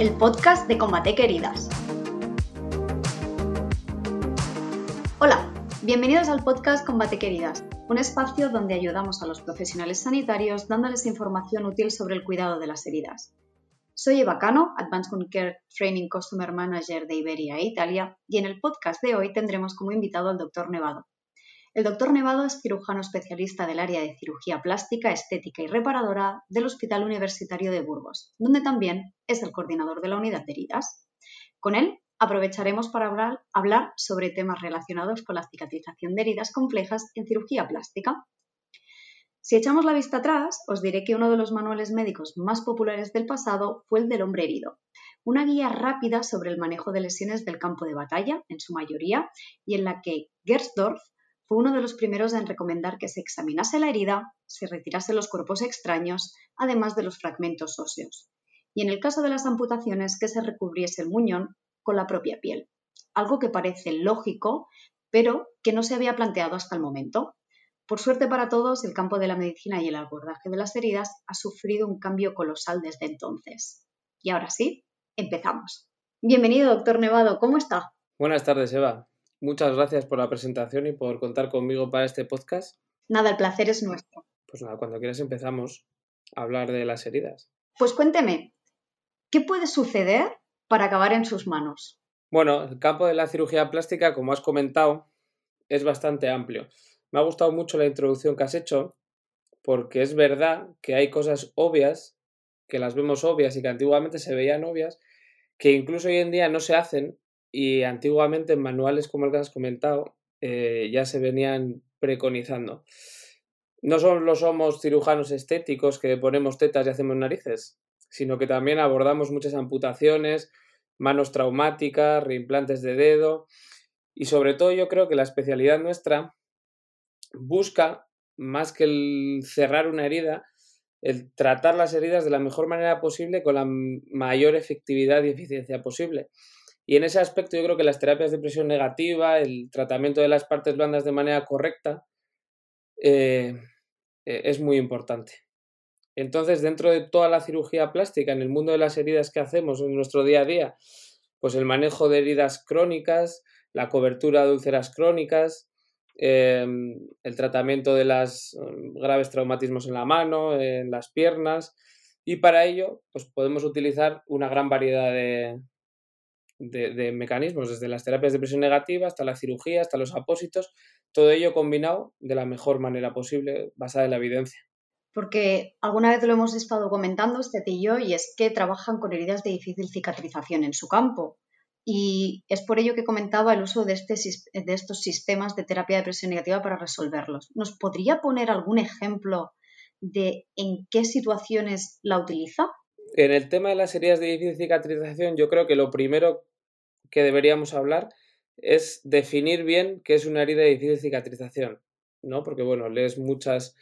el podcast de Combate Queridas. Hola, bienvenidos al podcast Combate Queridas, un espacio donde ayudamos a los profesionales sanitarios dándoles información útil sobre el cuidado de las heridas. Soy Eva Cano, Advanced Care Training Customer Manager de Iberia e Italia, y en el podcast de hoy tendremos como invitado al Dr. Nevado. El doctor Nevado es cirujano especialista del área de cirugía plástica, estética y reparadora del Hospital Universitario de Burgos, donde también es el coordinador de la unidad de heridas. Con él aprovecharemos para hablar, sobre temas relacionados con la cicatrización de heridas complejas en cirugía plástica. Si echamos la vista atrás, os diré que uno de los manuales médicos más populares del pasado fue el del hombre herido, una guía rápida sobre el manejo de lesiones del campo de batalla, en su mayoría, y en la que Gersdorf fue uno de los primeros en recomendar que se examinase la herida, se retirase los cuerpos extraños, además de los fragmentos óseos, y en el caso de las amputaciones que se recubriese el muñón con la propia piel, algo que parece lógico, pero que no se había planteado hasta el momento. Por suerte para todos, el campo de la medicina y el abordaje de las heridas ha sufrido un cambio colosal desde entonces. Y ahora sí, empezamos. Bienvenido, doctor Nevado, ¿cómo está? Buenas tardes, Eva. Muchas gracias por la presentación y por contar conmigo para este podcast. Nada, el placer es nuestro. Pues nada, cuando quieras empezamos a hablar de las heridas. Pues cuénteme, ¿qué puede suceder para acabar en sus manos? Bueno, el campo de la cirugía plástica, como has comentado, es bastante amplio. Me ha gustado mucho la introducción que has hecho, porque es verdad que hay cosas obvias, que las vemos obvias y que antiguamente se veían obvias, que incluso hoy en día no se hacen y antiguamente en manuales como el que has comentado eh, ya se venían preconizando. No solo somos cirujanos estéticos que ponemos tetas y hacemos narices, sino que también abordamos muchas amputaciones, manos traumáticas, reimplantes de dedo y sobre todo yo creo que la especialidad nuestra busca, más que el cerrar una herida, el tratar las heridas de la mejor manera posible con la mayor efectividad y eficiencia posible. Y en ese aspecto yo creo que las terapias de presión negativa, el tratamiento de las partes blandas de manera correcta, eh, eh, es muy importante. Entonces, dentro de toda la cirugía plástica, en el mundo de las heridas que hacemos en nuestro día a día, pues el manejo de heridas crónicas, la cobertura de úlceras crónicas, Em, el tratamiento de los em, graves traumatismos en la mano, en las piernas, y para ello pues podemos utilizar una gran variedad de, de, mecanismos, desde las terapias de presión negativa hasta la cirugía, hasta los apósitos, todo ello combinado de la mejor manera posible, basada en la evidencia. Porque alguna vez lo hemos estado comentando, este y yo, y es que trabajan con heridas de difícil cicatrización en su campo y es por ello que comentaba el uso de, este, de estos sistemas de terapia de presión negativa para resolverlos. ¿Nos podría poner algún ejemplo de en qué situaciones la utiliza? En el tema de las heridas de difícil cicatrización, yo creo que lo primero que deberíamos hablar es definir bien qué es una herida de difícil cicatrización, ¿no? Porque, bueno, lees muchas,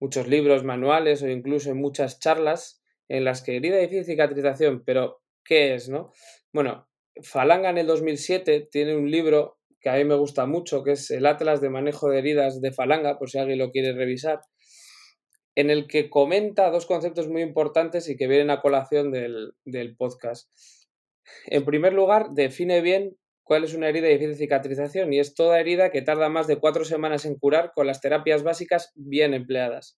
muchos libros, manuales o incluso muchas charlas en las que herida de difícil cicatrización, pero ¿qué es, no? Bueno, Falanga en el 2007 tiene un libro que a mí me gusta mucho, que es el Atlas de Manejo de Heridas de Falanga, por si alguien lo quiere revisar, en el que comenta dos conceptos muy importantes y que vienen a colación del, del podcast. En primer lugar, define bien cuál es una herida de difícil cicatrización y es toda herida que tarda más de cuatro semanas en curar con las terapias básicas bien empleadas.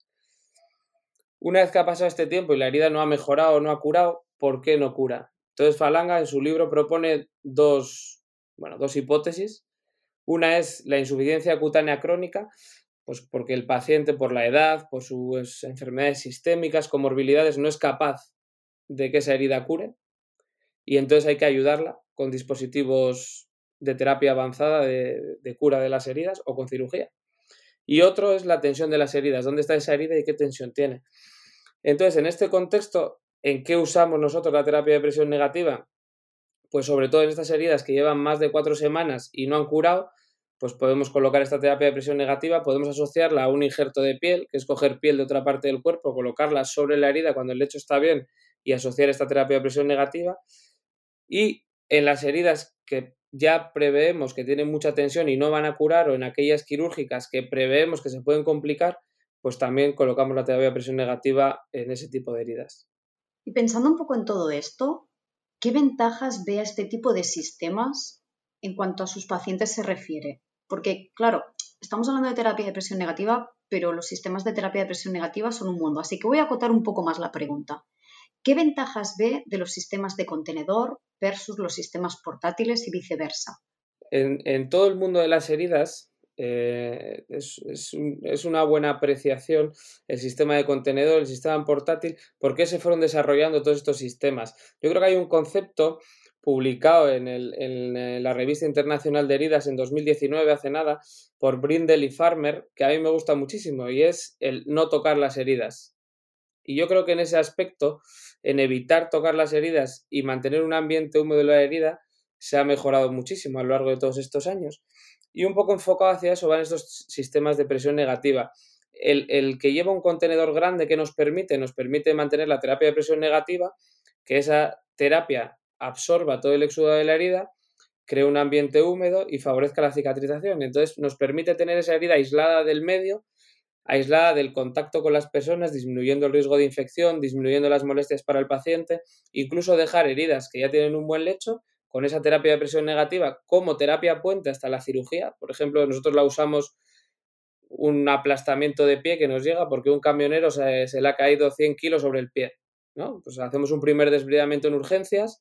Una vez que ha pasado este tiempo y la herida no ha mejorado o no ha curado, ¿por qué no cura? Entonces Falanga en su libro propone dos, bueno, dos hipótesis. Una es la insuficiencia cutánea crónica, pues porque el paciente por la edad, por sus enfermedades sistémicas, comorbilidades, no es capaz de que esa herida cure y entonces hay que ayudarla con dispositivos de terapia avanzada de, cura de las heridas o con cirugía. Y otro es la tensión de las heridas, dónde está esa herida y qué tensión tiene. Entonces, en este contexto, ¿En qué usamos nosotros la terapia de presión negativa? Pues sobre todo en estas heridas que llevan más de cuatro semanas y no han curado, pues podemos colocar esta terapia de presión negativa, podemos asociarla a un injerto de piel, que es coger piel de otra parte del cuerpo, colocarla sobre la herida cuando el lecho está bien y asociar esta terapia de presión negativa. Y en las heridas que ya preveemos que tienen mucha tensión y no van a curar, o en aquellas quirúrgicas que preveemos que se pueden complicar, pues también colocamos la terapia de presión negativa en ese tipo de heridas. Y pensando un poco en todo esto, ¿qué ventajas ve a este tipo de sistemas en cuanto a sus pacientes se refiere? Porque, claro, estamos hablando de terapia de presión negativa, pero los sistemas de terapia de presión negativa son un mundo. Así que voy a acotar un poco más la pregunta. ¿Qué ventajas ve de los sistemas de contenedor versus los sistemas portátiles y viceversa? En, todo el mundo de las heridas eh, es, una buena apreciación el sistema de contenedor, el sistema portátil, por qué se fueron desarrollando todos estos sistemas. Yo creo que hay un concepto publicado en, la revista internacional de heridas en 2019, hace nada, por Brindle y Farmer, que a mí me gusta muchísimo, y es el no tocar las heridas. Y yo creo que en ese aspecto, en evitar tocar las heridas y mantener un ambiente húmedo de la herida, se ha mejorado muchísimo a lo largo de todos estos años. Y un poco enfocado hacia eso van estos sistemas de presión negativa. El, el que lleva un contenedor grande que nos permite, nos permite mantener la terapia de presión negativa, que esa terapia absorba todo el exudado de la herida, cree un ambiente húmedo y favorezca la cicatrización. Entonces nos permite tener esa herida aislada del medio aislada del contacto con las personas, disminuyendo el riesgo de infección, disminuyendo las molestias para el paciente, incluso dejar heridas que ya tienen un buen lecho con esa terapia de presión negativa como terapia puente hasta la cirugía. Por ejemplo, nosotros la usamos un aplastamiento de pie que nos llega porque un camionero se, le ha caído 100 kilos sobre el pie. ¿no? Pues hacemos un primer desbridamiento en urgencias.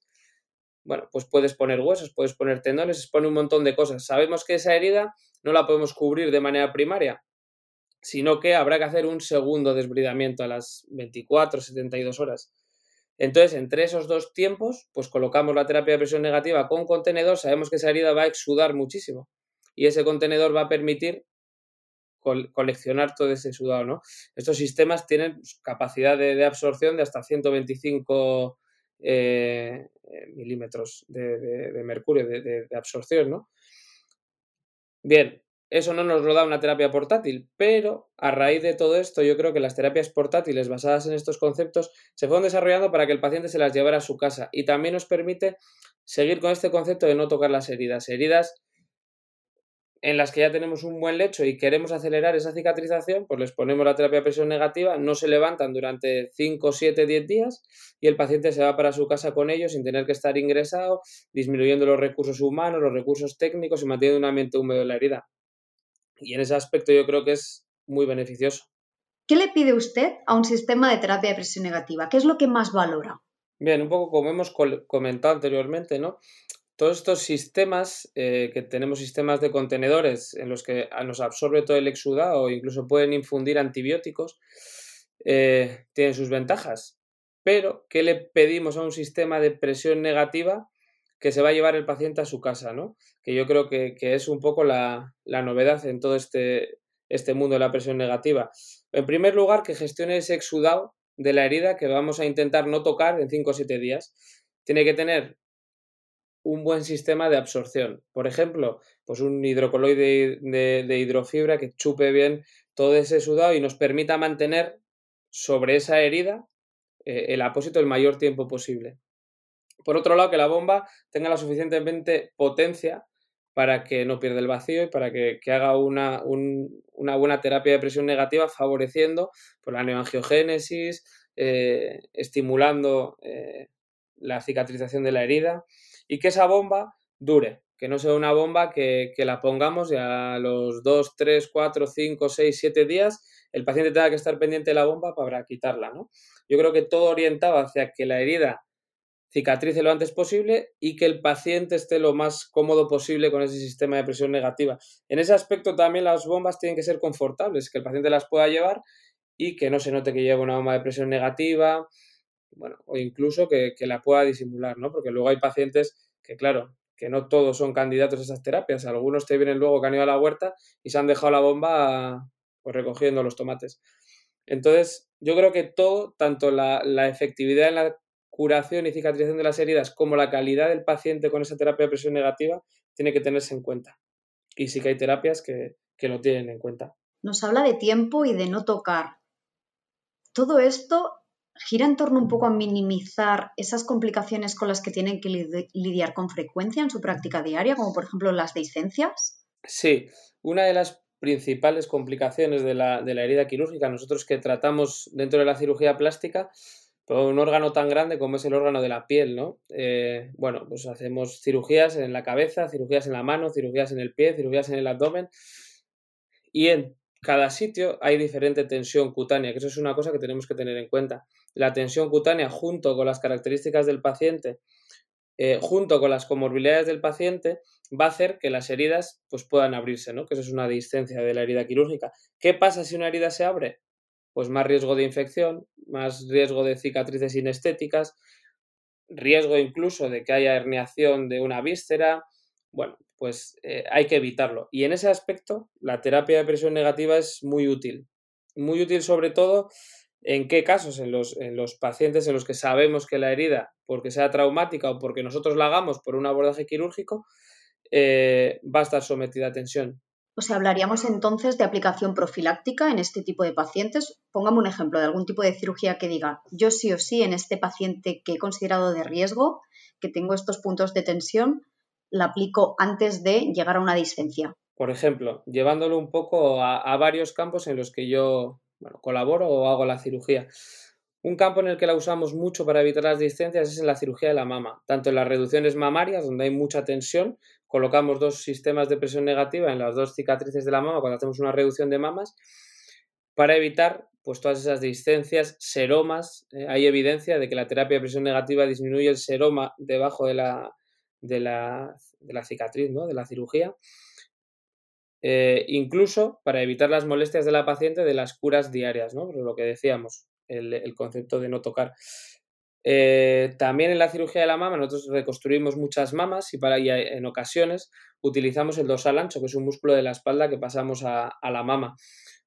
Bueno, pues puedes poner huesos, puedes poner tendones, se pone un montón de cosas. Sabemos que esa herida no la podemos cubrir de manera primaria, sino que habrá que hacer un segundo desbridamiento a las 24, 72 horas. Entonces, entre esos dos tiempos, pues colocamos la terapia de presión negativa con contenedor, sabemos que esa herida va a exudar muchísimo y ese contenedor va a permitir coleccionar todo ese sudado, ¿no? Estos sistemas tienen capacidad de, absorción de hasta 125 eh, milímetros de, de mercurio de, absorción, ¿no? Bien, eso no nos lo da una terapia portátil, pero a raíz de todo esto yo creo que las terapias portátiles basadas en estos conceptos se fueron desarrollando para que el paciente se las llevara a su casa y también nos permite seguir con este concepto de no tocar las heridas. Heridas en las que ya tenemos un buen lecho y queremos acelerar esa cicatrización, pues les ponemos la terapia de presión negativa, no se levantan durante 5, 7, 10 días y el paciente se va para su casa con ellos sin tener que estar ingresado, disminuyendo los recursos humanos, los recursos técnicos y manteniendo un ambiente húmedo en la herida. Y en ese aspecto yo creo que es muy beneficioso. ¿Qué le pide usted a un sistema de terapia de presión negativa? ¿Qué es lo que más valora? Bien, un poco como hemos comentado anteriormente, ¿no? Todos estos sistemas, eh, que tenemos sistemas de contenedores en los que nos absorbe todo el exudado o incluso pueden infundir antibióticos, eh, tienen sus ventajas. Pero, ¿qué le pedimos a un sistema de presión negativa que se va a llevar el paciente a su casa, ¿no? Que yo creo que, es un poco la, novedad en todo este, este mundo de la presión negativa. En primer lugar, que gestione ese exudado de la herida que vamos a intentar no tocar en 5 o 7 días. Tiene que tener un buen sistema de absorción. Por ejemplo, pues un hidrocoloide de, hidrofibra que chupe bien todo ese sudado y nos permita mantener sobre esa herida eh, el apósito el mayor tiempo posible. Por otro lado, que la bomba tenga la suficientemente potencia para que no pierda el vacío y para que, haga una, una, buena terapia de presión negativa, favoreciendo por la neoangiogénesis, eh, estimulando eh, la cicatrización de la herida y que esa bomba dure, que no sea una bomba que, que la pongamos y a los 2, 3, 4, 5, 6, 7 días el paciente tenga que estar pendiente de la bomba para quitarla. ¿no? Yo creo que todo orientado hacia que la herida cicatrice lo antes posible y que el paciente esté lo más cómodo posible con ese sistema de presión negativa. En ese aspecto también las bombas tienen que ser confortables, que el paciente las pueda llevar y que no se note que lleva una bomba de presión negativa, bueno, o incluso que, la pueda disimular, ¿no? Porque luego hay pacientes que, claro, que no todos son candidatos a esas terapias. Algunos te vienen luego que han ido a la huerta y se han dejado la bomba pues, recogiendo los tomates. Entonces, yo creo que todo, tanto la, la efectividad en la curación y cicatrización de las heridas como la calidad del paciente con esa terapia de presión negativa tiene que tenerse en cuenta. Y sí que hay terapias que, lo tienen en cuenta. Nos habla de tiempo y de no tocar. Todo esto gira en torno un poco a minimizar esas complicaciones con las que tienen que lidiar con frecuencia en su práctica diaria, como por ejemplo las dehiscencias. Sí, una de las principales complicaciones de la, de la herida quirúrgica, nosotros que tratamos dentro de la cirugía plástica, un órgano tan grande como es el órgano de la piel, ¿no? Eh, bueno, pues hacemos cirugías en la cabeza, cirugías en la mano, cirugías en el pie, cirugías en el abdomen y en cada sitio hay diferente tensión cutánea, que eso es una cosa que tenemos que tener en cuenta. La tensión cutánea junto con las características del paciente, eh, junto con las comorbilidades del paciente, va a hacer que las heridas pues, puedan abrirse, ¿no? Que eso es una discencia de la herida quirúrgica. ¿Qué pasa si una herida se abre? Pues más riesgo de infección, más riesgo de cicatrices inestéticas, riesgo incluso de que haya herniación de una víscera. Bueno, pues eh, hay que evitarlo. Y en ese aspecto, la terapia de presión negativa es muy útil. Muy útil sobre todo en qué casos, en los, en los pacientes en los que sabemos que la herida, porque sea traumática o porque nosotros la hagamos por un abordaje quirúrgico, eh, va a estar sometida a tensión. O sea, hablaríamos entonces de aplicación profiláctica en este tipo de pacientes. Póngame un ejemplo de algún tipo de cirugía que diga, yo sí o sí en este paciente que he considerado de riesgo, que tengo estos puntos de tensión, la aplico antes de llegar a una discencia. Por ejemplo, llevándolo un poco a, varios campos en los que yo colaboro o hago la cirugía. Un campo en el que la usamos mucho para evitar las discencias es en la cirugía de la mama, tanto en las reducciones mamarias, donde hay mucha tensión, colocamos dos sistemas de presión negativa en las dos cicatrices de la mama cuando hacemos una reducción de mamas para evitar pues todas esas discencias, seromas. Eh, hay evidencia de que la terapia de presión negativa disminuye el seroma debajo de la, de la, de la cicatriz, ¿no? de la cirugía. Eh, incluso para evitar las molestias de la paciente de las curas diarias, ¿no? lo que decíamos, el, el concepto de no tocar. Eh, también en la cirugía de la mama nosotros reconstruimos muchas mamas y, para, en ocasiones utilizamos el dorsal ancho, que es un músculo de la espalda que pasamos a, la mama.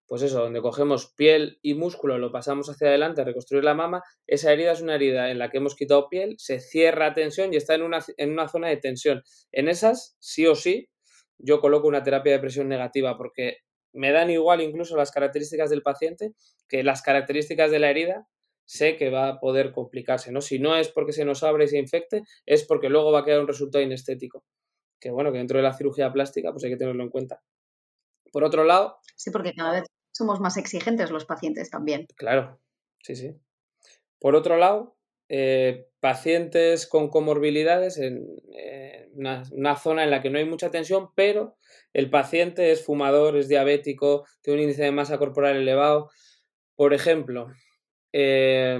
Pues eso, donde cogemos piel y músculo, lo pasamos hacia adelante a reconstruir la mama, esa herida es una herida en la que hemos quitado piel, se cierra tensión y está en una, en una zona de tensión. En esas, sí o sí, yo coloco una terapia de presión negativa porque me dan igual incluso las características del paciente que las características de la herida sé que va a poder complicarse, ¿no? Si no es porque se nos abre y se infecte, es porque luego va a quedar un resultado inestético. Que bueno, que dentro de la cirugía plástica, pues hay que tenerlo en cuenta. Por otro lado. Sí, porque cada vez somos más exigentes los pacientes también. Claro, sí, sí. Por otro lado, eh, pacientes con comorbilidades en una, zona en la que no hay mucha tensión, pero el paciente es fumador, es diabético, tiene un índice de masa corporal elevado. Por ejemplo, eh,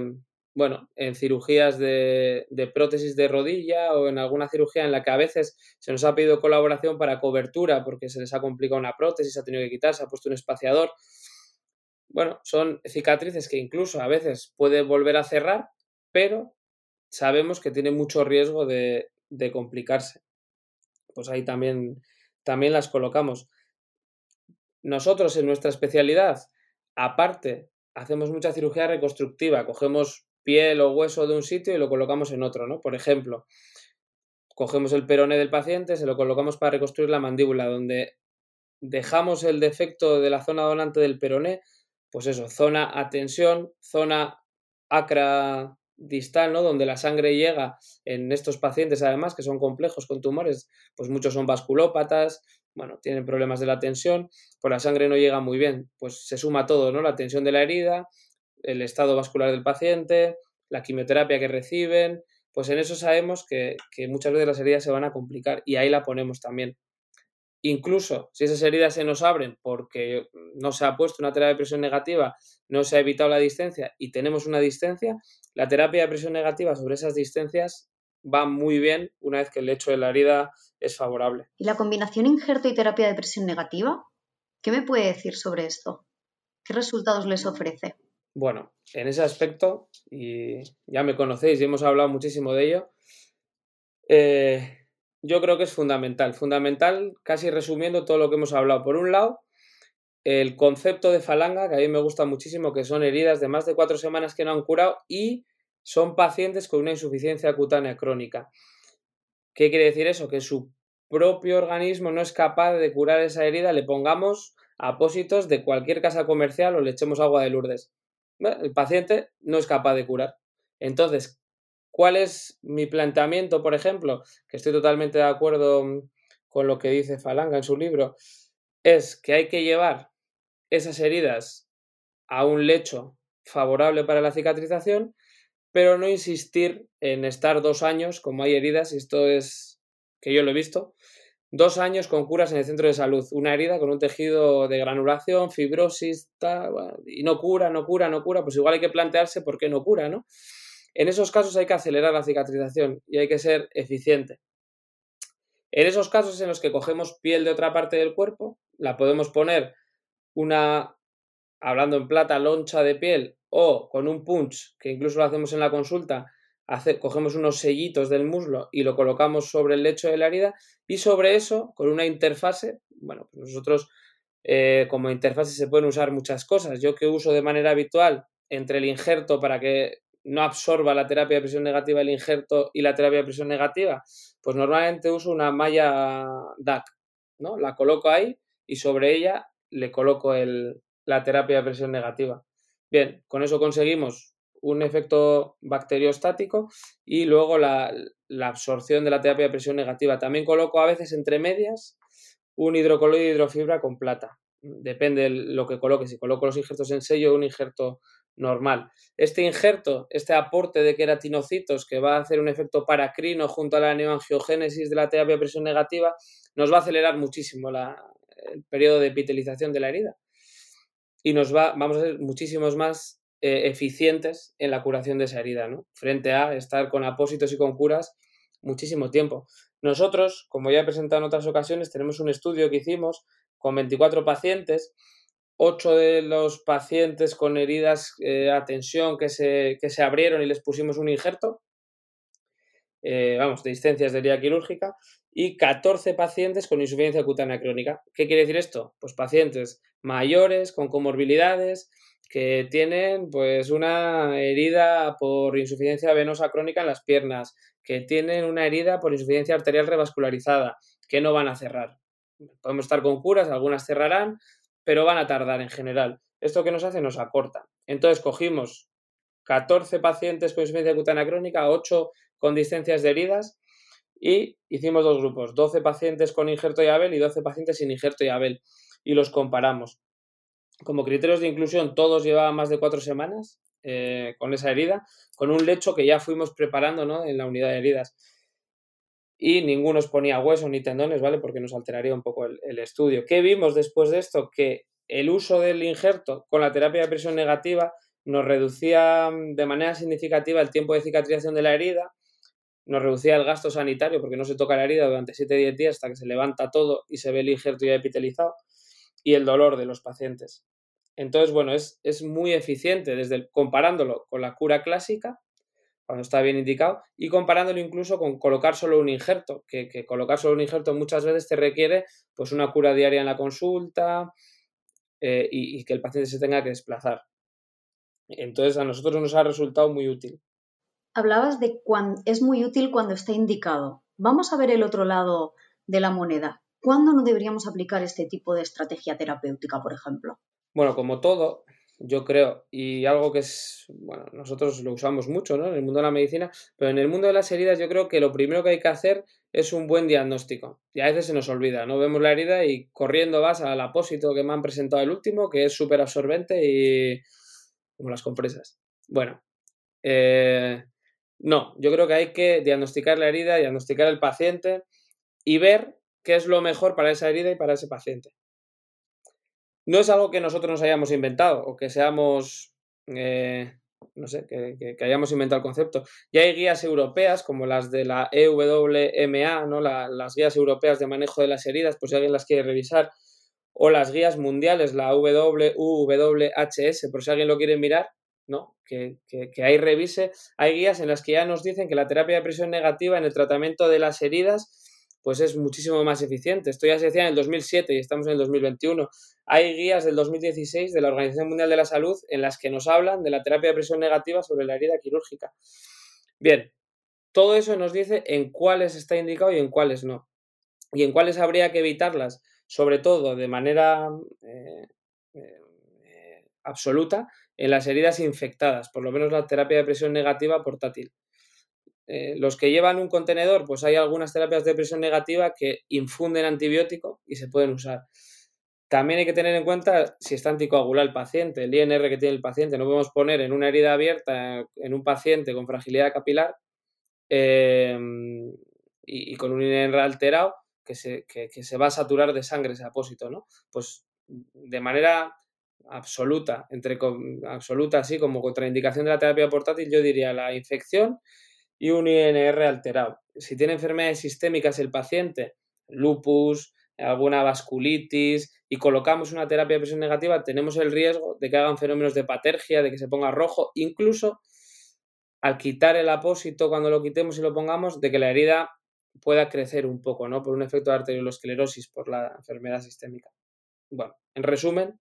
bueno, en cirugías de, prótesis de rodilla o en alguna cirugía en la que a veces se nos ha pedido colaboración para cobertura porque se les ha complicado una prótesis, se ha tenido que quitar, se ha puesto un espaciador. Bueno, son cicatrices que incluso a veces puede volver a cerrar, pero sabemos que tiene mucho riesgo de, de complicarse. Pues ahí también, también las colocamos. Nosotros en nuestra especialidad, aparte hacemos mucha cirugía reconstructiva, cogemos piel o hueso de un sitio y lo colocamos en otro, ¿no? Por ejemplo, cogemos el peroné del paciente, se lo colocamos para reconstruir la mandíbula, donde dejamos el defecto de la zona donante del peroné, pues eso, zona a tensión, zona acra distal, ¿no? Donde la sangre llega en estos pacientes, además, que son complejos con tumores, pues muchos son vasculópatas, bueno, tienen problemas de la tensión, pues la sangre no llega muy bien, pues se suma todo, ¿no? La tensión de la herida, el estado vascular del paciente, la quimioterapia que reciben, pues en eso sabemos que, que muchas veces las heridas se van a complicar y ahí la ponemos también. Incluso si esas heridas se nos abren porque no se ha puesto una terapia de presión negativa, no se ha evitado la distancia y tenemos una distancia, la terapia de presión negativa sobre esas distancias va muy bien una vez que el hecho de la herida es favorable. ¿Y la combinación injerto y terapia de presión negativa? ¿Qué me puede decir sobre esto? ¿Qué resultados les ofrece? Bueno, en ese aspecto, y ya me conocéis y hemos hablado muchísimo de ello, eh, yo creo que es fundamental. Fundamental, casi resumiendo todo lo que hemos hablado. Por un lado, el concepto de falanga, que a mí me gusta muchísimo, que son heridas de más de cuatro semanas que no han curado y son pacientes con una insuficiencia cutánea crónica. ¿Qué quiere decir eso? Que su propio organismo no es capaz de curar esa herida, le pongamos apósitos de cualquier casa comercial o le echemos agua de Lourdes. El paciente no es capaz de curar. Entonces, ¿cuál es mi planteamiento, por ejemplo? Que estoy totalmente de acuerdo con lo que dice Falanga en su libro, es que hay que llevar esas heridas a un lecho favorable para la cicatrización pero no insistir en estar dos años, como hay heridas, y esto es que yo lo he visto, dos años con curas en el centro de salud. Una herida con un tejido de granulación, fibrosis, y no cura, no cura, no cura, pues igual hay que plantearse por qué no cura, ¿no? En esos casos hay que acelerar la cicatrización y hay que ser eficiente. En esos casos en los que cogemos piel de otra parte del cuerpo, la podemos poner una, hablando en plata, loncha de piel o con un punch, que incluso lo hacemos en la consulta, cogemos unos sellitos del muslo y lo colocamos sobre el lecho de la herida y sobre eso, con una interfase, bueno, pues nosotros eh, como interfase se pueden usar muchas cosas. Yo que uso de manera habitual entre el injerto para que no absorba la terapia de presión negativa el injerto y la terapia de presión negativa, pues normalmente uso una malla DAC, ¿no? La coloco ahí y sobre ella le coloco el, la terapia de presión negativa. Bien, con eso conseguimos un efecto bacteriostático y luego la, absorción de la terapia de presión negativa. También coloco a veces entre medias un hidrocoloide de hidrofibra con plata. Depende de lo que coloque. Si coloco los injertos en sello, un injerto normal. Este injerto, este aporte de queratinocitos que va a hacer un efecto paracrino junto a la neoangiogénesis de la terapia presión negativa, nos va a acelerar muchísimo el periodo de epitelización de la herida. Y nos va, vamos a ser muchísimos más eh, eficientes en la curación de esa herida, ¿no? Frente a estar con apósitos y con curas muchísimo tiempo. Nosotros, como ya he presentado en otras ocasiones, tenemos un estudio que hicimos con 24 pacientes, 8 de los pacientes con heridas eh, a tensión que se, que se abrieron y les pusimos un injerto, eh, vamos, de distancias de herida quirúrgica, y 14 pacientes con insuficiencia cutánea crónica. ¿Qué quiere decir esto? Pues pacientes mayores, con comorbilidades, que tienen pues una herida por insuficiencia venosa crónica en las piernas, que tienen una herida por insuficiencia arterial revascularizada, que no van a cerrar. Podemos estar con curas, algunas cerrarán, pero van a tardar en general. ¿Esto que nos hace? Nos acorta. Entonces cogimos 14 pacientes con insuficiencia cutánea crónica, 8 con distancias de heridas y hicimos dos grupos, 12 pacientes con injerto y Abel y 12 pacientes sin injerto y Abel y los comparamos como criterios de inclusión, todos llevaban más de cuatro semanas eh, con esa herida, con un lecho que ya fuimos preparando ¿no? en la unidad de heridas. Y ninguno ponía hueso ni tendones, ¿vale? Porque nos alteraría un poco el, el estudio. ¿Qué vimos después de esto? Que el uso del injerto con la terapia de presión negativa nos reducía mm, de manera significativa el tiempo de cicatrización de la herida, nos reducía el gasto sanitario porque no se toca la herida durante 7-10 días hasta que se levanta todo y se ve el injerto ya epitelizado y el dolor de los pacientes. Entonces, bueno, es, es muy eficiente desde comparándolo con la cura clásica, cuando está bien indicado, y comparándolo incluso con colocar solo un injerto, que, colocar solo un injerto muchas veces te requiere pues una cura diaria en la consulta eh, y, que el paciente se tenga que desplazar. Entonces a nosotros nos ha resultado muy útil. Hablabas de cuando es muy útil cuando está indicado. Vamos a ver el otro lado de la moneda. ¿Cuándo no deberíamos aplicar este tipo de estrategia terapéutica, por ejemplo? Bueno, como todo, yo creo, y algo que es, bueno, nosotros lo usamos mucho, ¿no? En el mundo de la medicina, pero en el mundo de las heridas yo creo que lo primero que hay que hacer es un buen diagnóstico. Y a veces se nos olvida, ¿no? Vemos la herida y corriendo vas al apósito que me han presentado el último, que es súper absorbente y como las compresas. Bueno, eh, no, yo creo que hay que diagnosticar la herida, diagnosticar el paciente y ver qué es lo mejor para esa herida y para ese paciente. No es algo que nosotros nos hayamos inventado o que seamos, eh, no sé, que, hayamos inventado el concepto. Ya hay guías europeas como las de la EWMA, ¿no? las guías europeas de manejo de las heridas, por si alguien las quiere revisar, o las guías mundiales, la WUWHS, por si alguien lo quiere mirar, ¿no? Que, que, ahí revise. Hay guías en las que ya nos dicen que la terapia de presión negativa en el tratamiento de las heridas pues es muchísimo más eficiente. Esto ya se decía en el 2007 y estamos en el 2021. Hay guías del 2016 de la Organización Mundial de la Salud en las que nos hablan de la terapia de presión negativa sobre la herida quirúrgica. Bien, todo eso nos dice en cuáles está indicado y en cuáles no. Y en cuáles habría que evitarlas, sobre todo de manera eh, eh, absoluta, en las heridas infectadas, por lo menos la terapia de presión negativa portátil. Eh, los que llevan un contenedor, pues hay algunas terapias de presión negativa que infunden antibiótico y se pueden usar. También hay que tener en cuenta si está anticoagulado el paciente, el INR que tiene el paciente. No podemos poner en una herida abierta en un paciente con fragilidad capilar em, y, con un INR alterado que se, se, va a saturar de sangre ese apósito, ¿no? Pues de manera absoluta, entre absoluta así como contraindicación de la terapia portátil, yo diría la infección y un INR alterado. Si tiene enfermedades sistémicas el paciente, lupus, alguna vasculitis y colocamos una terapia de presión negativa, tenemos el riesgo de que hagan fenómenos de patergia, de que se ponga rojo, incluso al quitar el apósito, cuando lo quitemos y lo pongamos, de que la herida pueda crecer un poco, ¿no? Por un efecto de arteriolosclerosis, por la enfermedad sistémica. Bueno, en resumen,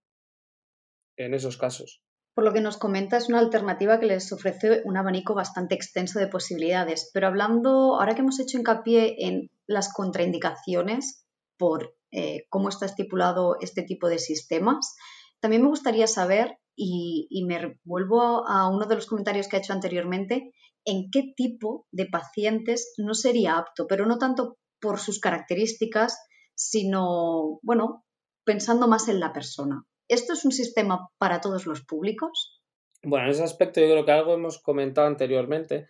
en esos casos. Por lo que nos comenta, es una alternativa que les ofrece un abanico bastante extenso de posibilidades. Pero hablando, ahora que hemos hecho hincapié en las contraindicaciones, por eh, cómo está estipulado este tipo de sistemas. También me gustaría saber, y, me vuelvo a, uno de los comentarios que ha hecho anteriormente, en qué tipo de pacientes no sería apto, pero no tanto por sus características, sino, bueno, pensando más en la persona. ¿Esto es un sistema para todos los públicos? Bueno, en ese aspecto yo creo que algo hemos comentado anteriormente.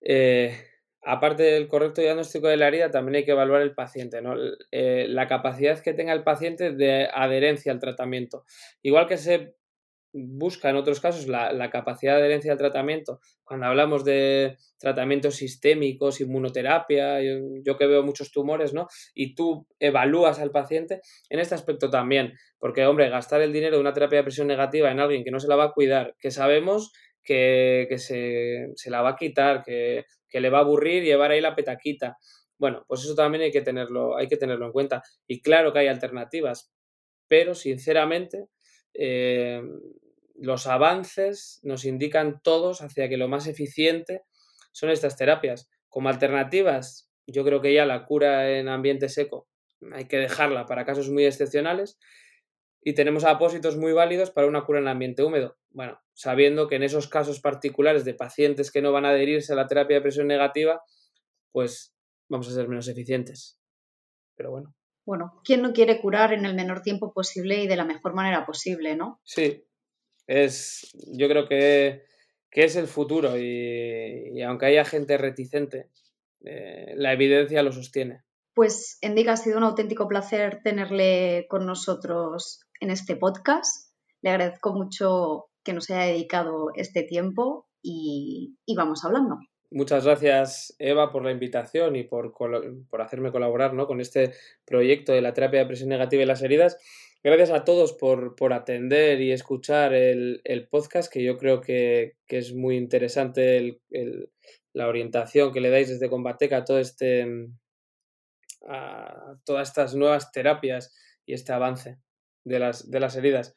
Eh, aparte del correcto diagnóstico de la herida, también hay que evaluar el paciente, ¿no? Eh, la capacidad que tenga el paciente de adherencia al tratamiento. Igual que se busca en otros casos la, capacidad de adherencia al tratamiento, cuando hablamos de tratamientos sistémicos, inmunoterapia, yo, que veo muchos tumores, ¿no? Y tú evalúas al paciente, en este aspecto también, porque, hombre, gastar el dinero de una terapia de presión negativa en alguien que no se la va a cuidar, que sabemos que, se, se, la va a quitar, que, que le va a aburrir llevar ahí la petaquita. Bueno, pues eso también hay que tenerlo, hay que tenerlo en cuenta. Y claro que hay alternativas, pero sinceramente eh, los avances nos indican todos hacia que lo más eficiente son estas terapias. Como alternativas, yo creo que ya la cura en ambiente seco hay que dejarla para casos muy excepcionales y tenemos apósitos muy válidos para una cura en ambiente húmedo. Bueno, sabiendo que en esos casos particulares de pacientes que no van a adherirse a la terapia de presión negativa, pues vamos a ser menos eficientes. Pero bueno. Bueno, ¿quién no quiere curar en el menor tiempo posible y de la mejor manera posible, no? Sí, es, yo creo que, es el futuro y, aunque haya gente reticente, eh, la evidencia lo sostiene. Pues Endica, ha sido un auténtico placer tenerle con nosotros en este podcast. Le agradezco mucho que nos haya dedicado este tiempo y, vamos hablando. Muchas gracias, Eva, por la invitación y por, por hacerme colaborar ¿no? con este proyecto de la terapia de presión negativa y las heridas. Gracias a todos por, por atender y escuchar el, podcast, que yo creo que, es muy interesante la orientación que le dais desde Combateca a todo este a todas estas nuevas terapias y este avance de las, de las heridas.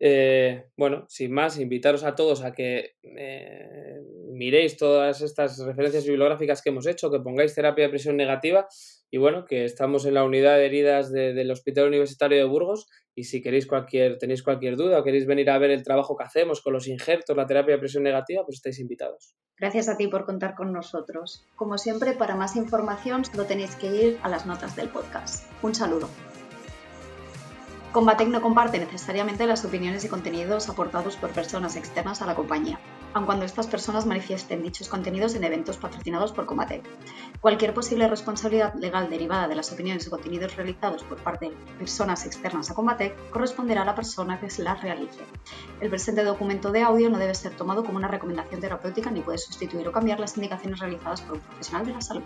Eh, bueno, sin más, invitaros a todos a que eh, miréis todas estas referencias bibliográficas que hemos hecho, que pongáis terapia de presión negativa y bueno, que estamos en la unidad de heridas del Hospital Universitario de Burgos y si queréis cualquier, tenéis cualquier duda o queréis venir a ver el trabajo que hacemos con los injertos, la terapia de presión negativa, pues estáis invitados. Gracias a ti por contar con nosotros. Como siempre, para más información solo tenéis que ir a las notas del podcast. Un saludo. Combatec no comparte necesariamente las opiniones y contenidos aportados por personas externas a la compañía, aun cuando estas personas manifiesten dichos contenidos en eventos patrocinados por Combatec. Cualquier posible responsabilidad legal derivada de las opiniones o contenidos realizados por parte de personas externas a Combatec corresponderá a la persona que se las realice. El presente documento de audio no debe ser tomado como una recomendación terapéutica ni puede sustituir o cambiar las indicaciones realizadas por un profesional de la salud.